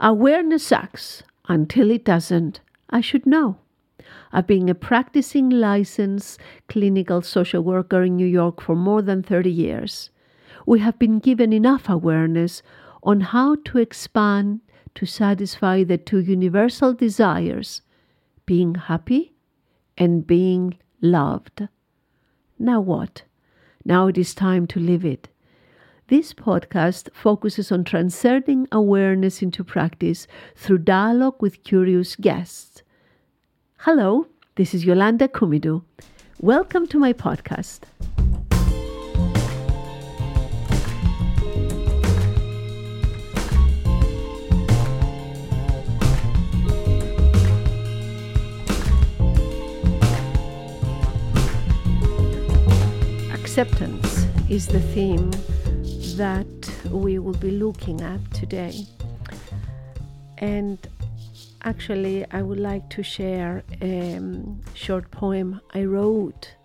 Awareness sucks. Until it doesn't, I should know. I've been a practicing licensed clinical social worker in New York for more than 30 years. We have been given enough awareness on how to expand to satisfy the two universal desires being happy and being loved. Now what? Now it is time to live it. This podcast focuses on transcending awareness into practice through dialogue with curious guests. Hello, this is Yolanda Kumidu. Welcome to my podcast. Acceptance is the theme that we will be looking at today. And actually, I would like to share a um, short poem I wrote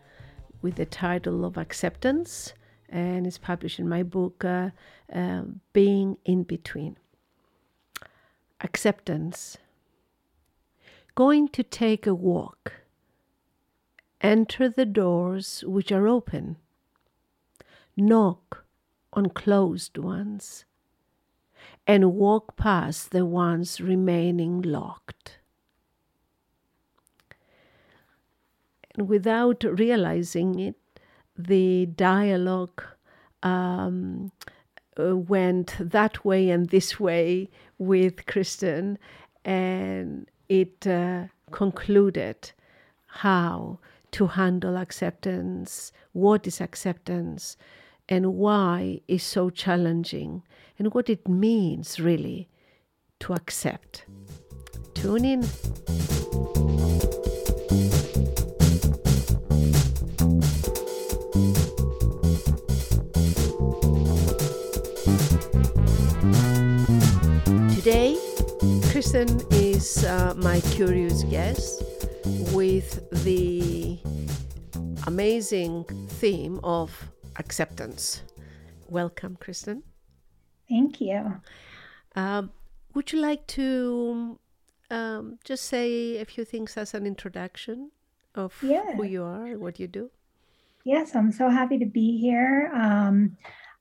with the title of Acceptance, and it's published in my book, uh, uh, Being in Between. Acceptance. Going to take a walk. Enter the doors which are open knock on closed ones and walk past the ones remaining locked. And without realizing it, the dialogue um, uh, went that way and this way with Kristin, and it uh, concluded how to handle acceptance, what is acceptance, and why is so challenging and what it means really to accept. Tune in. Today, Kristin is uh, my curious guest with the amazing theme of acceptance. Welcome, Kristin. Thank you. Um, would you like to um, just say a few things as an introduction of yeah. who you are and what you do? Yes, I'm so happy to be here. Um,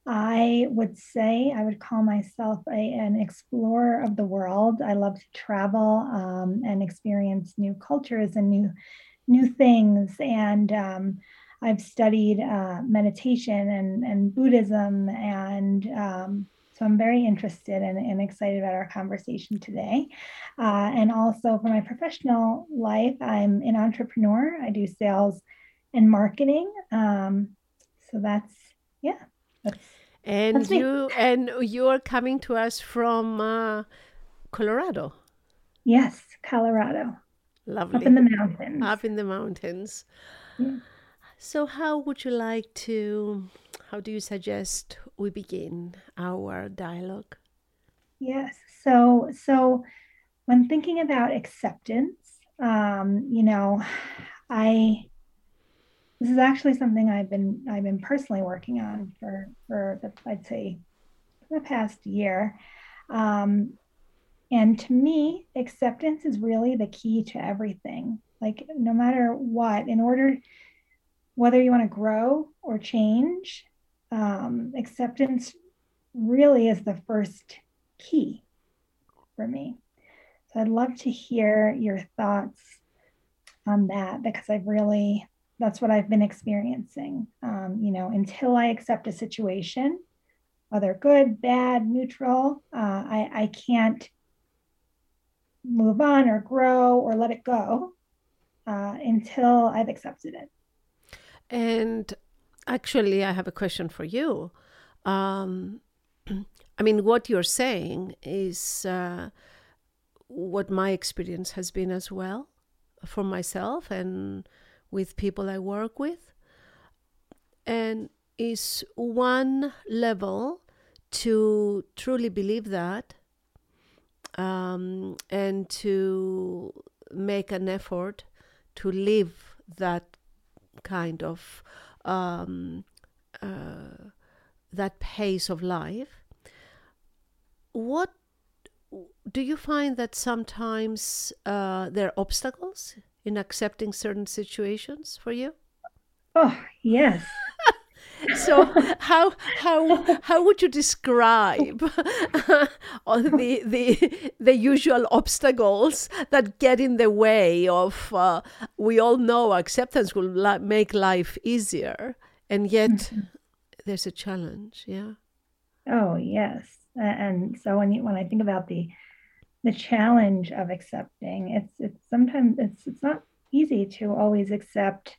I would say I would call myself a, an explorer of the world. I love to travel um, and experience new cultures and new new things. And um, I've studied uh, meditation and, and Buddhism, and um, so I'm very interested and, and, excited about our conversation today. Uh, and also for my professional life, I'm an entrepreneur. I do sales and marketing. Um, so that's yeah. That's, and that's you and you're coming to us from uh, Colorado. Yes, Colorado. Lovely. Up in the mountains. Up in the mountains. Yeah. So, how would you like to, how do you suggest we begin our dialogue? Yes. So, so when thinking about acceptance, um, you know, I, this is actually something I've been, I've been personally working on for, for the, I'd say, the past year. Um, and to me, acceptance is really the key to everything. Like, no matter what, in order whether you want to grow or change, um, acceptance really is the first key for me. So I'd love to hear your thoughts on that because I've really, that's what I've been experiencing. Um, you know, until I accept a situation, whether good, bad, neutral, uh, I, I can't move on or grow or let it go uh, until I've accepted it. And actually, I have a question for you. Um, I mean, what you're saying is uh, what my experience has been as well for myself and with people I work with. And is one level to truly believe that um, and to make an effort to live that kind of um, uh, that pace of life. What do you find that sometimes uh, there are obstacles in accepting certain situations for you? Oh, yes. So how how how would you describe the the the usual obstacles that get in the way of uh, we all know acceptance will li- make life easier and yet mm-hmm. there's a challenge yeah oh yes and so when you when i think about the the challenge of accepting it's it's sometimes it's it's not easy to always accept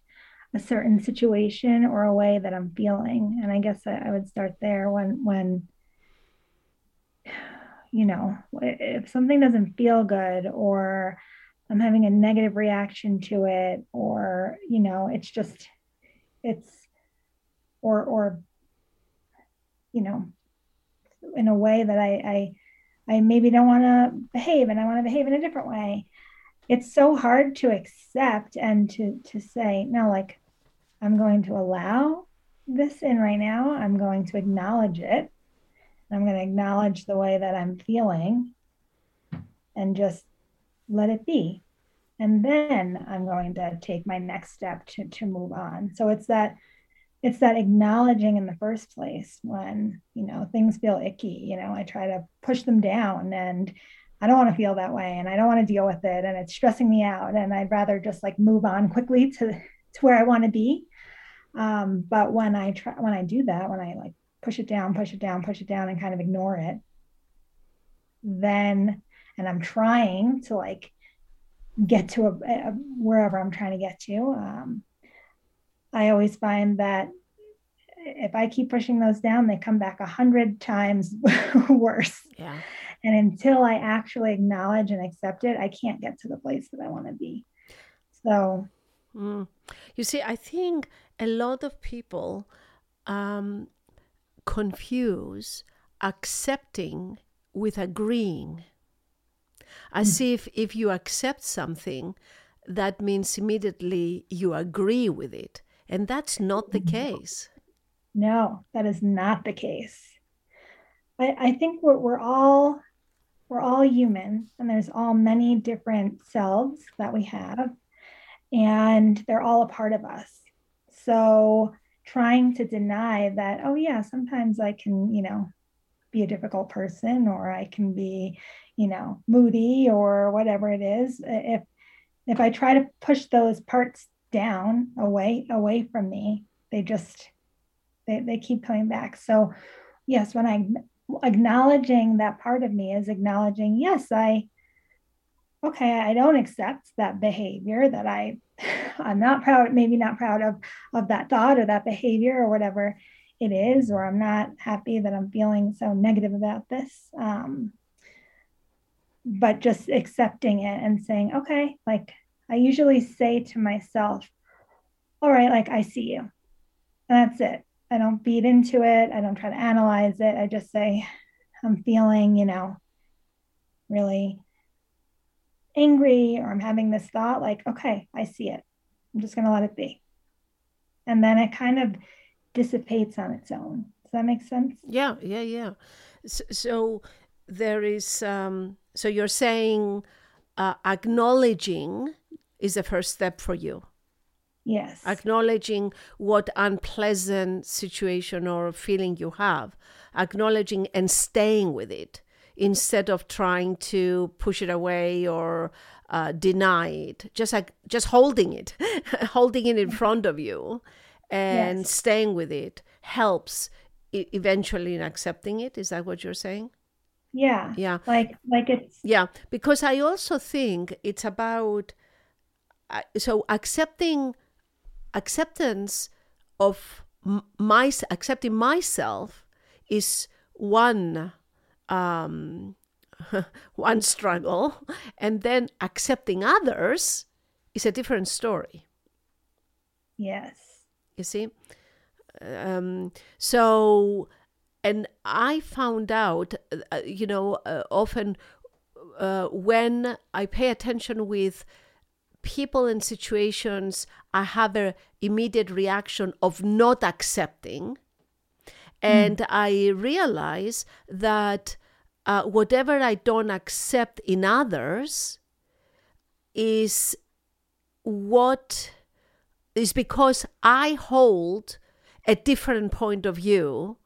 a certain situation or a way that I'm feeling. And I guess I, I would start there when when you know, if something doesn't feel good or I'm having a negative reaction to it or, you know, it's just it's or or you know, in a way that I I I maybe don't want to behave and I want to behave in a different way. It's so hard to accept and to to say, no, like I'm going to allow this in right now. I'm going to acknowledge it. I'm going to acknowledge the way that I'm feeling and just let it be. And then I'm going to take my next step to, to move on. So it's that it's that acknowledging in the first place when you know things feel icky you know i try to push them down and i don't want to feel that way and i don't want to deal with it and it's stressing me out and i'd rather just like move on quickly to to where i want to be um, but when I try, when I do that, when I like push it down, push it down, push it down, and kind of ignore it, then, and I'm trying to like get to a, a wherever I'm trying to get to. Um, I always find that if I keep pushing those down, they come back a hundred times worse. Yeah. And until I actually acknowledge and accept it, I can't get to the place that I want to be. So, mm. You see, I think a lot of people um, confuse accepting with agreeing. As mm. if if you accept something, that means immediately you agree with it. And that's not the case. No, that is not the case. I, I think we're, we're all we're all human and there's all many different selves that we have and they're all a part of us so trying to deny that, oh, yeah, sometimes I can, you know, be a difficult person or I can be, you know, moody or whatever it is. If if I try to push those parts down away away from me, they just they, they keep coming back. So yes, when I acknowledging that part of me is acknowledging, yes, I okay, I don't accept that behavior that I I'm not proud, maybe not proud of of that thought or that behavior or whatever it is, or I'm not happy that I'm feeling so negative about this. Um, but just accepting it and saying, okay, like I usually say to myself, all right, like I see you. And that's it. I don't beat into it. I don't try to analyze it. I just say, I'm feeling, you know, really angry or I'm having this thought, like, okay, I see it. I'm just going to let it be. And then it kind of dissipates on its own. Does that make sense? Yeah, yeah, yeah. So, so there is, um, so you're saying uh, acknowledging is the first step for you. Yes. Acknowledging what unpleasant situation or feeling you have, acknowledging and staying with it instead of trying to push it away or uh, deny it. Just like just holding it, holding it in front of you, and yes. staying with it helps eventually in accepting it. Is that what you're saying? Yeah. Yeah. Like like it's yeah because I also think it's about uh, so accepting acceptance of my accepting myself is one um, one struggle, and then accepting others is a different story. Yes. You see? Um, so, and I found out, uh, you know, uh, often uh, when I pay attention with people and situations, I have an immediate reaction of not accepting. And mm. I realize that uh, whatever I don't accept in others is what is because I hold a different point of view,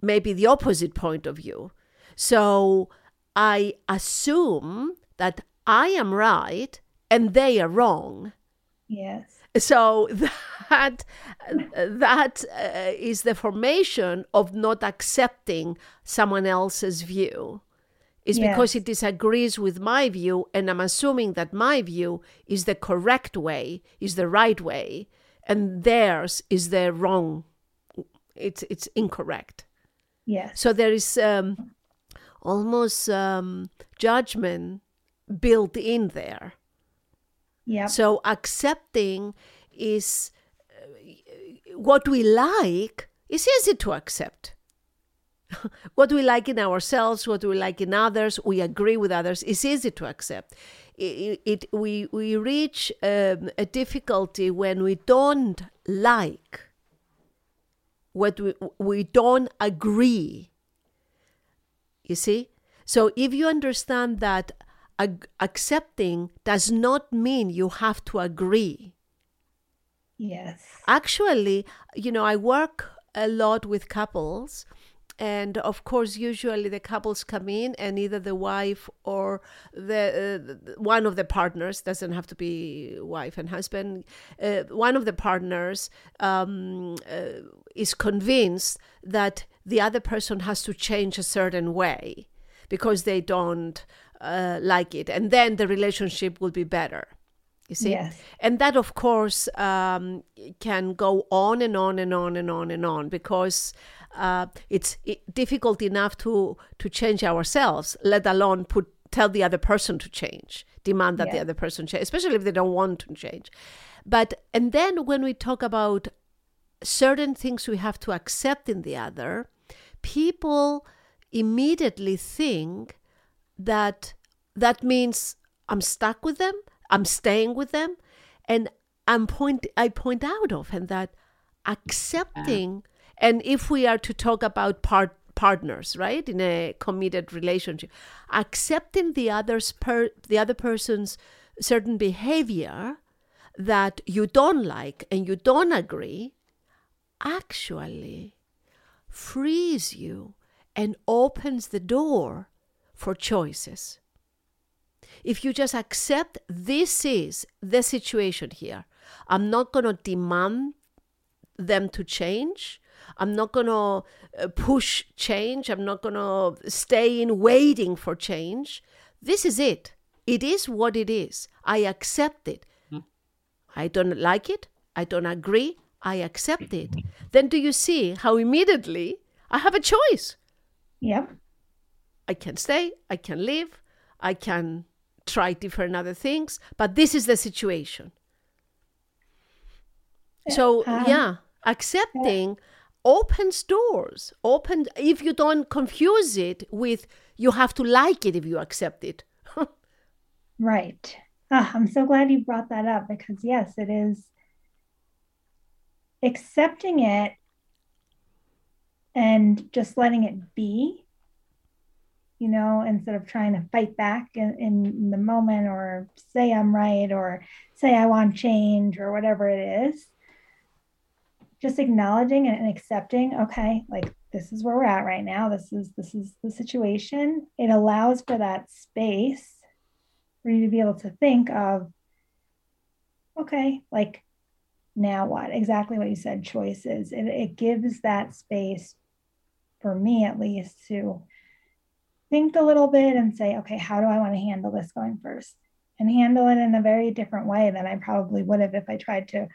maybe the opposite point of view. So I assume that I am right and they are wrong. Yes. So that that uh, is the formation of not accepting someone else's view. Is Yes. because it disagrees with my view, and I'm assuming that my view is the correct way, is the right way, and theirs is the wrong. It's it's incorrect. Yes. So there is um, almost um, judgment built in there. Yep. So accepting is uh, what we like is easy to accept. what we like in ourselves, what we like in others, we agree with others is easy to accept. It, it we we reach um, a difficulty when we don't like what we we don't agree. You see, so if you understand that ag- accepting does not mean you have to agree. yes. Actually, you know, I work a lot with couples. And of course, usually the couples come in, and either the wife or the uh, one of the partners doesn't have to be wife and husband. Uh, one of the partners um, uh, is convinced that the other person has to change a certain way because they don't uh, like it, and then the relationship will be better. You see? Yes. And that, of course, um, can go on and on and on and on and on because uh, it's difficult enough to to change ourselves, let alone put tell the other person to change, demand that the other person change, especially if they don't want to change. But and then when we talk about certain things we have to accept in the other, people immediately think that that means I'm stuck with them, I'm staying with them, and I'm point I point out often that accepting and if we are to talk about part partners, right, in a committed relationship, accepting the other's per the other person's certain behavior that you don't like and you don't agree actually frees you and opens the door for choices. If you just accept this is the situation here, I'm not going to demand them to change. I'm not going to uh, push change. I'm not going to stay in waiting for change. This is it. It is what it is. I accept it. Hmm. I don't like it. I don't agree. I accept it. Then do you see how immediately I have a choice? Yep. I can stay, I can leave, I can try different other things, but this is the situation. So, Um, yeah, accepting opens doors. Open if you don't confuse it with you have to like it if you accept it. Right. Ah, I'm so glad you brought that up because, yes, it is accepting it and just letting it be, you know, instead of trying to fight back in, in the moment or say I'm right or say I want change or whatever it is. Just acknowledging and accepting, okay, like this is where we're at right now. This is this is the situation. It allows for that space for you to be able to think of, okay, like now what? Exactly what you said, choices. It, it gives that space for me at least to think a little bit and say, okay, how do I want to handle this going first? And handle it in a very different way than I probably would have if I tried to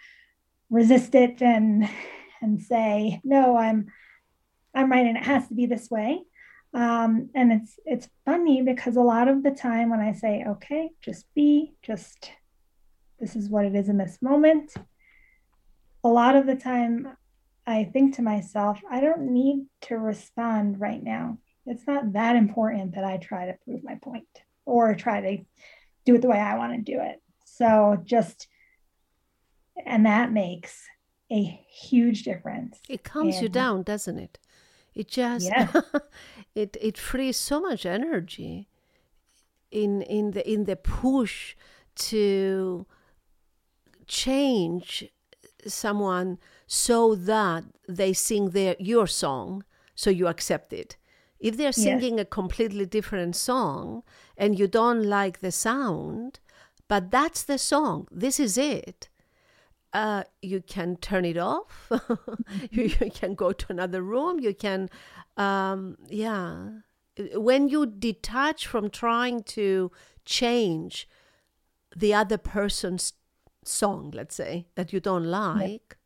resist it and and say, no, I'm I'm right and it has to be this way. Um, and it's it's funny because a lot of the time when I say, okay, just be, just this is what it is in this moment, a lot of the time I think to myself, I don't need to respond right now. It's not that important that I try to prove my point or try to do it the way I want to do it. So just, and that makes a huge difference. It calms you down, doesn't it? It just Yes. it it frees so much energy in in the in the push to change someone so that they sing their your song so you accept it if they're singing a completely different song and you don't like the sound but that's the song this is it uh, you can turn it off. You, you can go to another room you can um, yeah. When you detach from trying to change the other person's song, let's say, that you don't like,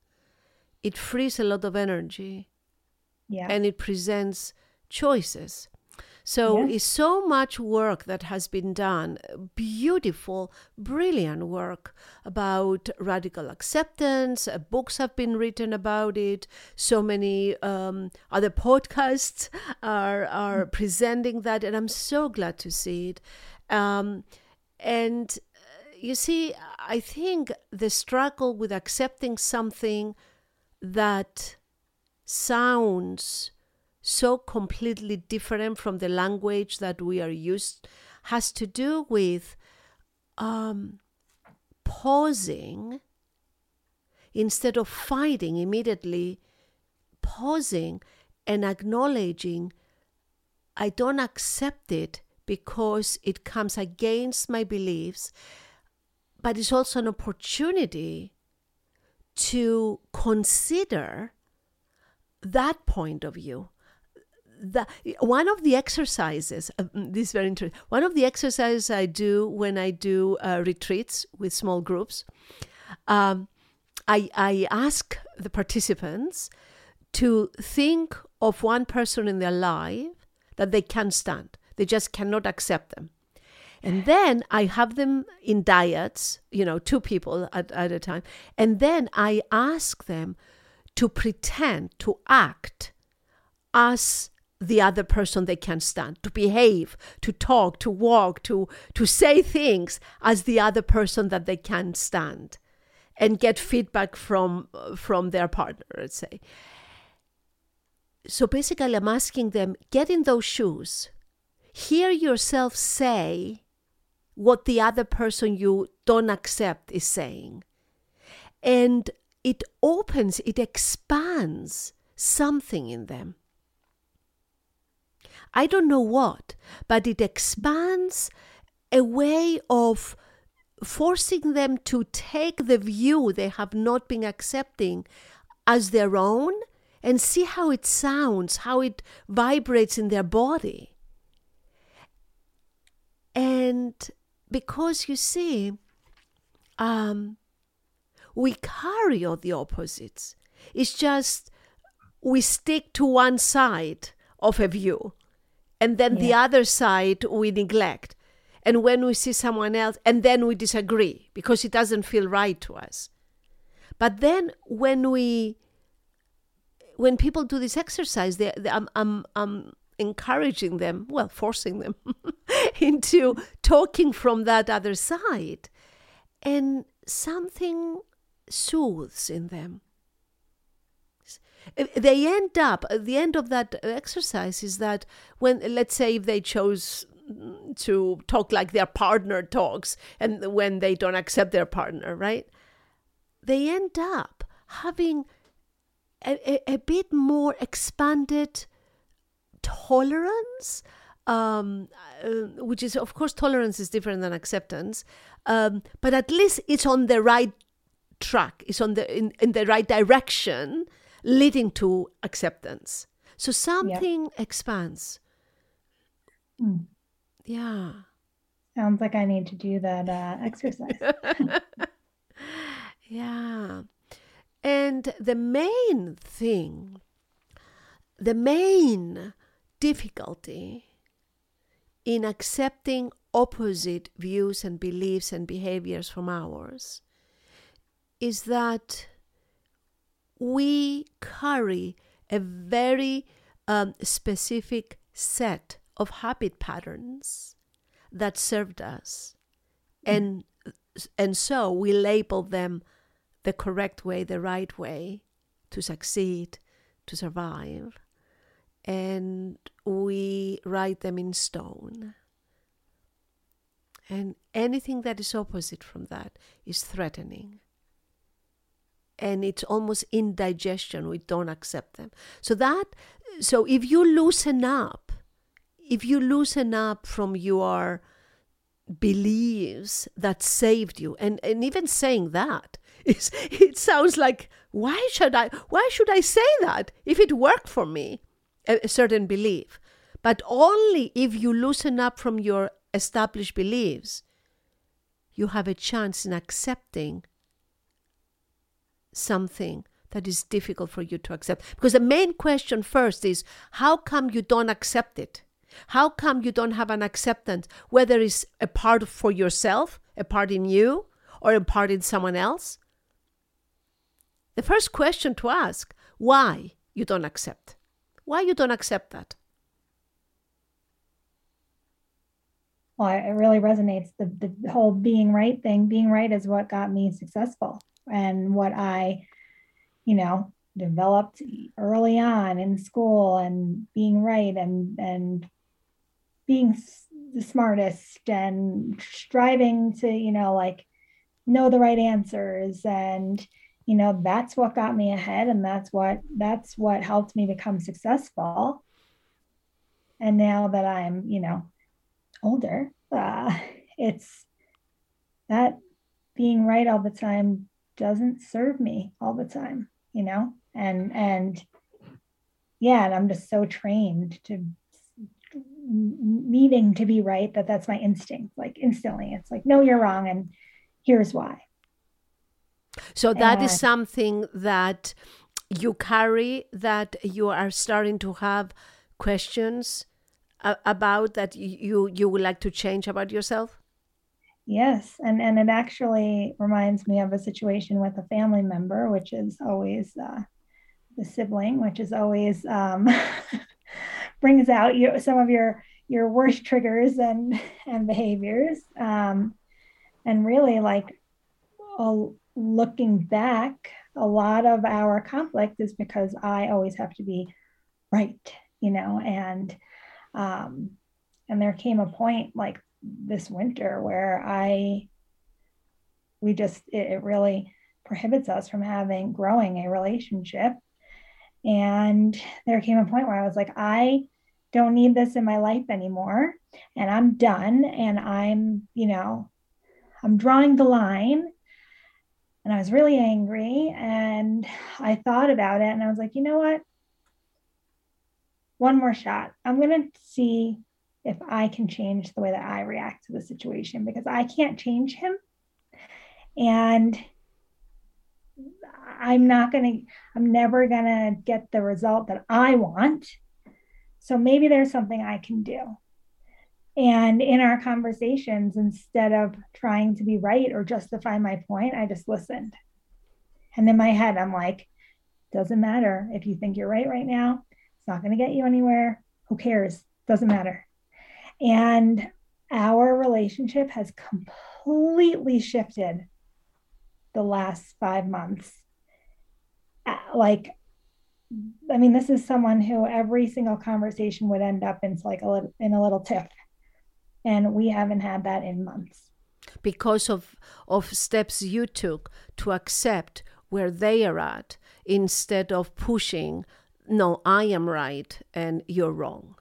it frees a lot of energy. Yeah. and it presents choices. So it's so much work that has been done, beautiful, brilliant work about radical acceptance. Uh, books have been written about it. So many um, other podcasts are are presenting that, and I'm so glad to see it. Um, and uh, you see, I think the struggle with accepting something that sounds so completely different from the language that we are used has to do with um, pausing instead of fighting immediately pausing and acknowledging i don't accept it because it comes against my beliefs but it's also an opportunity to consider that point of view the one of the exercises uh, this is very interesting one of the exercises i do when i do uh, retreats with small groups um, I, I ask the participants to think of one person in their life that they can't stand they just cannot accept them and then I have them in dyads, you know, two people at, at a time. And then I ask them to pretend, to act as the other person they can stand, to behave, to talk, to walk, to, to say things as the other person that they can stand and get feedback from, from their partner, let's say. So basically, I'm asking them get in those shoes, hear yourself say, what the other person you don't accept is saying. And it opens, it expands something in them. I don't know what, but it expands a way of forcing them to take the view they have not been accepting as their own and see how it sounds, how it vibrates in their body. And because you see, um, we carry all the opposites. It's just we stick to one side of a view, and then the other side we neglect. And when we see someone else, and then we disagree because it doesn't feel right to us. But then when we, when people do this exercise, they, they, I'm, I'm, I'm encouraging them, well, forcing them into talking from that other side. And something soothes in them. They end up, at the end of that exercise is that when, let's say, if they chose to talk like their partner talks and when they don't accept their partner, right? They end up having a, a, a bit more expanded tolerance um, uh, which is of course tolerance is different than acceptance um, but at least it's on the right track it's on the in, in the right direction leading to acceptance. So something expands. Mm. yeah. Sounds like I need to do that uh, exercise. yeah. And the main thing the main difficulty in accepting opposite views and beliefs and behaviors from ours is that we carry a very um, specific set of habit patterns that served us and and so we label them the correct way the right way to succeed to survive And we write them in stone. And anything that is opposite from that is threatening. And it's almost indigestion. We don't accept them. So that so if you loosen up, if you loosen up from your beliefs that saved you, and, and even saying that is it sounds like why should I why should I say that if it worked for me? A, a certain belief. But only if you loosen up from your established beliefs, you have a chance in accepting something that is difficult for you to accept. Because the main question first is how come you don't accept it? How come you don't have an acceptance, whether it's a part for yourself, a part in you, or a part in someone else? The first question to ask why you don't accept. Why you don't accept that? Well, it really resonates the, the whole being right thing. Being right is what got me successful and what I, you know, developed early on in school and being right and and being the smartest and striving to, you know, like know the right answers. And you know that's what got me ahead and that's what that's what helped me become successful. And now that i'm you know older uh, it's that being right all the time doesn't serve me all the time you know? And and yeah and i'm just so trained to needing to be right that that's my instinct like instantly. It's like no you're wrong and here's why. So that is something that you carry that you are starting to have questions about that you you would like to change about yourself. Yes, and and it actually reminds me of a situation with a family member, which is always uh, the sibling, which is always um, brings out you some of your your worst triggers and and behaviors, um, and really like looking back, a lot of our conflict is because I always have to be right, you know, and um, and there came a point like this winter where I we just it, it really prohibits us from having growing a relationship. And there came a point where I was like, I don't need this in my life anymore. And I'm done. And I'm, you know, I'm drawing the line and I was really angry and I thought about it and I was like, you know what? One more shot. I'm going to see if I can change the way that I react to the situation because I can't change him. And I'm not going to, I'm never going to get the result that I want. So maybe there's something I can do. And in our conversations, instead of trying to be right or justify my point, I just listened. And in my head, I'm like, doesn't matter if you think you're right right now, it's not going to get you anywhere. Who cares? Doesn't matter. And our relationship has completely shifted the last five months. Uh, like, I mean, this is someone who every single conversation would end up in like a little, in a little tiff. And we haven't had that in months. Because of of steps you took to accept where they are at instead of pushing no i am right and you're wrong.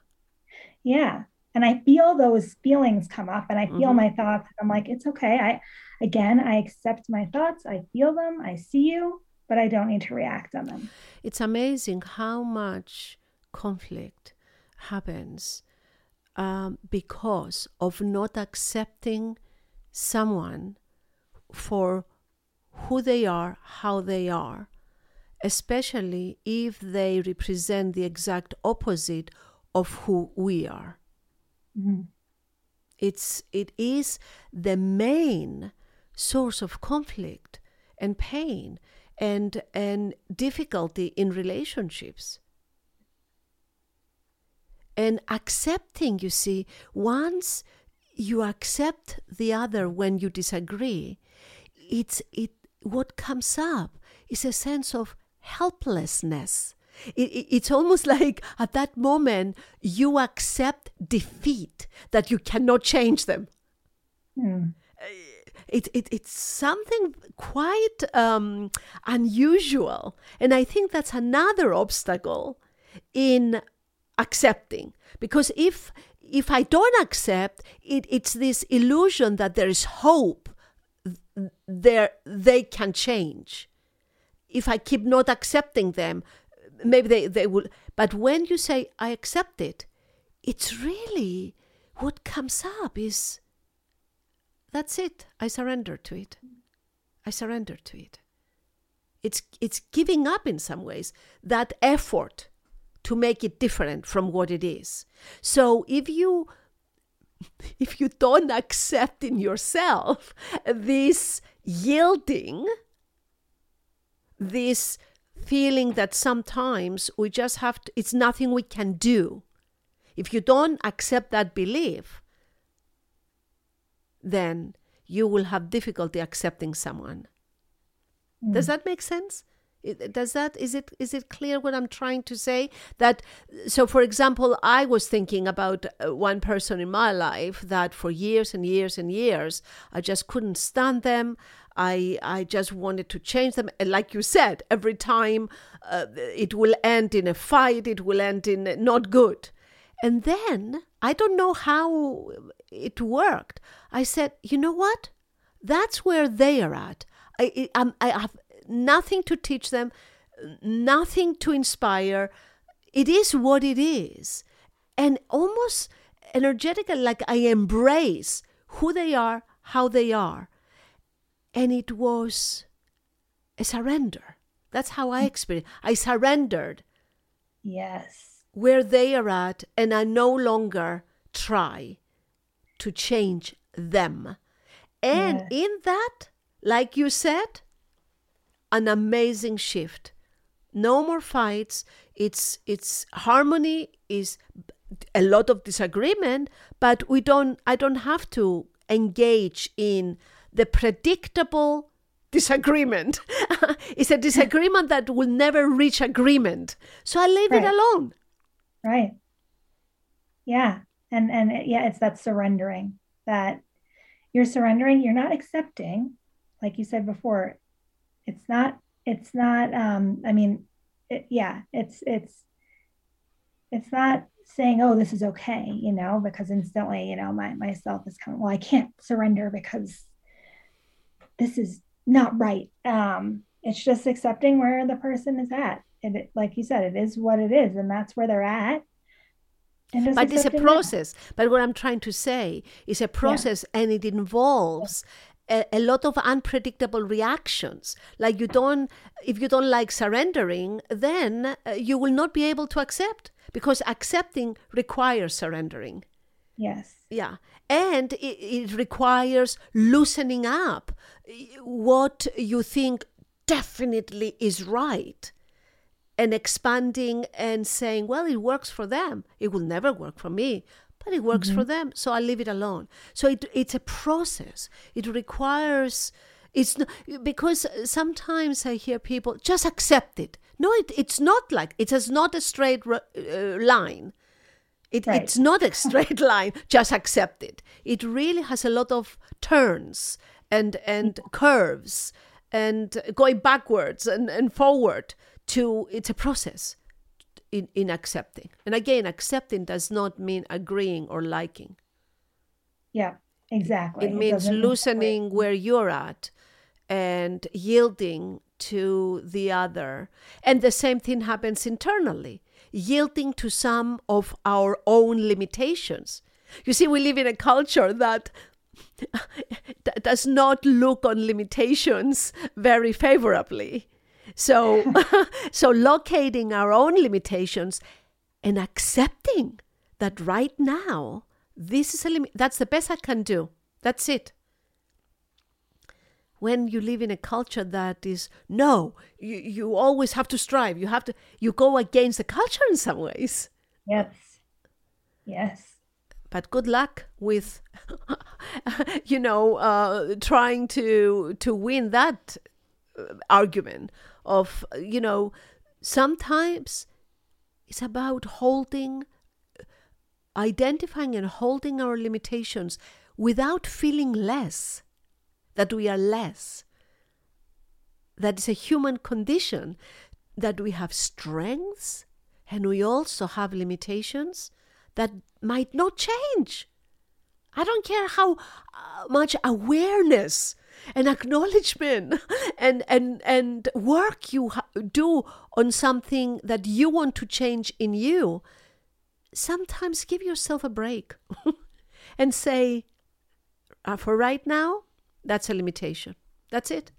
Yeah and i feel those feelings come up and i feel mm-hmm. my thoughts i'm like it's okay i again i accept my thoughts i feel them i see you but i don't need to react on them it's amazing how much conflict happens um, because of not accepting someone for who they are, how they are, especially if they represent the exact opposite of who we are. Mm-hmm. It's it is the main source of conflict and pain and and difficulty in relationships and accepting you see once you accept the other when you disagree it's it what comes up is a sense of helplessness It, it, it's almost like at that moment you accept defeat that you cannot change them. Hmm. It, it, it's something quite um, unusual. And I think that's another obstacle in accepting. Because if if I don't accept, it, it's this illusion that there is hope there they can change. If I keep not accepting them, maybe they, they will but when you say I accept it, it's really what comes up is that's it. I surrender to it. I surrender to it. It's it's giving up in some ways that effort to make it different from what it is. So if you if you don't accept in yourself this yielding, this feeling that sometimes we just have to, it's nothing we can do. If you don't accept that belief, then you will have difficulty accepting someone. Mm. Does that make sense? does that is it is it clear what i'm trying to say that so for example i was thinking about uh, one person in my life that for years and years and years i just couldn't stand them i i just wanted to change them and like you said every time uh, it will end in a fight it will end in not good and then i don't know how it worked i said you know what that's where they are at I, I, I have nothing to teach them, nothing to inspire. It is what it is. And almost energetically, like I embrace who they are, how they are. And it was a surrender. That's how I experienced. I surrendered. Yes. Where they are at, and I no longer try to change them. And yes. in that, like you said, an amazing shift. No more fights. It's it's harmony is a lot of disagreement, but we don't I don't have to engage in the predictable disagreement. is a disagreement that will never reach agreement. So I leave right. it alone. Right. Yeah. And and yeah, it's that surrendering that you're surrendering, you're not accepting, like you said before, it's not it's not um i mean it, yeah it's it's it's not saying oh this is okay you know because instantly you know my myself is coming well i can't surrender because this is not right um it's just accepting where the person is at and it, like you said it is what it is and that's where they're at but it's a process. That. But what I'm trying to say is a process, yeah. and it involves a, a, lot of unpredictable reactions like you don't if you don't like surrendering then uh, you will not be able to accept because accepting requires surrendering yes. Yeah. And it, it requires loosening up what you think definitely is right and expanding and saying well it works for them. It will never work for me but it works mm-hmm. for them so i leave it alone. So it, it's a process. It requires it's not, because sometimes i hear people just accept it. No it, it's not like it is not a straight uh, line it, right. it's not a straight line just accept it it really has a lot of turns and and curves and going backwards and, and forward to it's a process in, in accepting. And again, accepting does not mean agreeing or liking. Yeah, exactly. It, it means loosening where you're at and yielding to the other. And the same thing happens internally, yielding to some of our own limitations. You see, we live in a culture that does not look on limitations very favorably. So, so locating our own limitations and accepting that right now this is a limit. That's the best I can do. That's it. When you live in a culture that is no, you, you always have to strive. You have to you go against the culture in some ways. Yes. Yes. But good luck with, you know, uh, trying to to win that uh, argument of you know sometimes it's about holding, identifying and holding our limitations without feeling less, that we are less. That is a human condition, that we have strengths and we also have limitations that might not change. I don't care how uh, much awareness and acknowledgement and and and work you do on something that you want to change in you sometimes give yourself a break and say uh, for right now that's a limitation that's it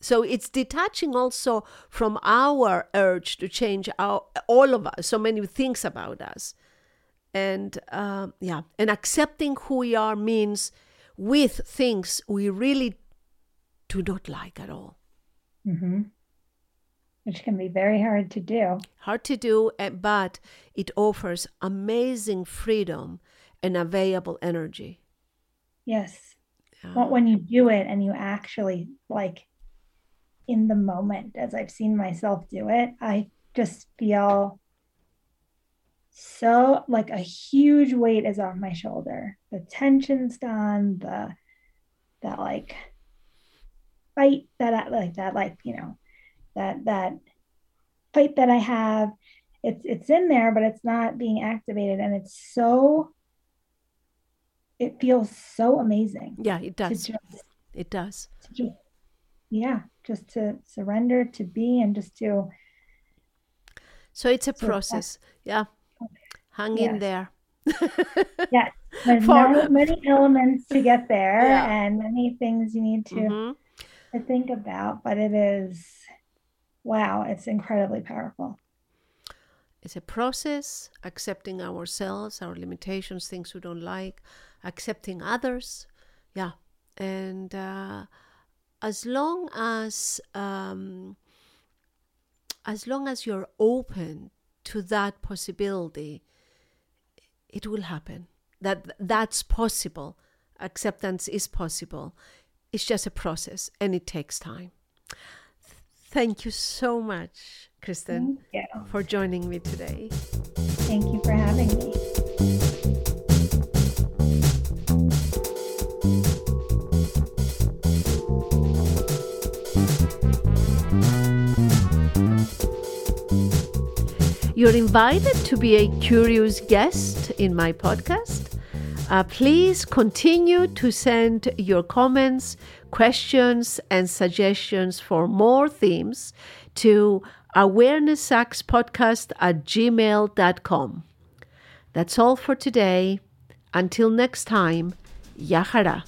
so it's detaching also from our urge to change our all of us so many things about us and uh, yeah and accepting who we are means with things we really do not like at all. Mm-hmm. Which can be very hard to do. Hard to do, eh, but it offers amazing freedom and available energy. Yes. Yeah. when you do it and you actually like in the moment, as I've seen myself do it, I just feel so like a huge weight is off my shoulder. The tension's gone, the that like fight that I like that like, you know, that that fight that I have, it's it's in there, but it's not being activated. And it's so it feels so amazing. Yeah, it does. Just, it does. Just, yeah, just to surrender, to be and just to so it's a process. Yeah hang yes. in there. yes, there's For, many elements to get there, yeah. and many things you need to mm-hmm. to think about. But it is, wow, it's incredibly powerful. It's a process, accepting ourselves, our limitations, things we don't like, accepting others. Yeah. And uh, as long as um, as long as you're open to that possibility, it will happen. That that's possible. Acceptance is possible. It's just a process and it takes time. Thank you so much, Kristin, for joining me today. Thank you for having me. You're invited to be a curious guest in my podcast. Uh, please continue to send your comments, questions, and suggestions for more themes to awarenesssuckspodcast at gmail.com. That's all for today. Until next time, Yahara.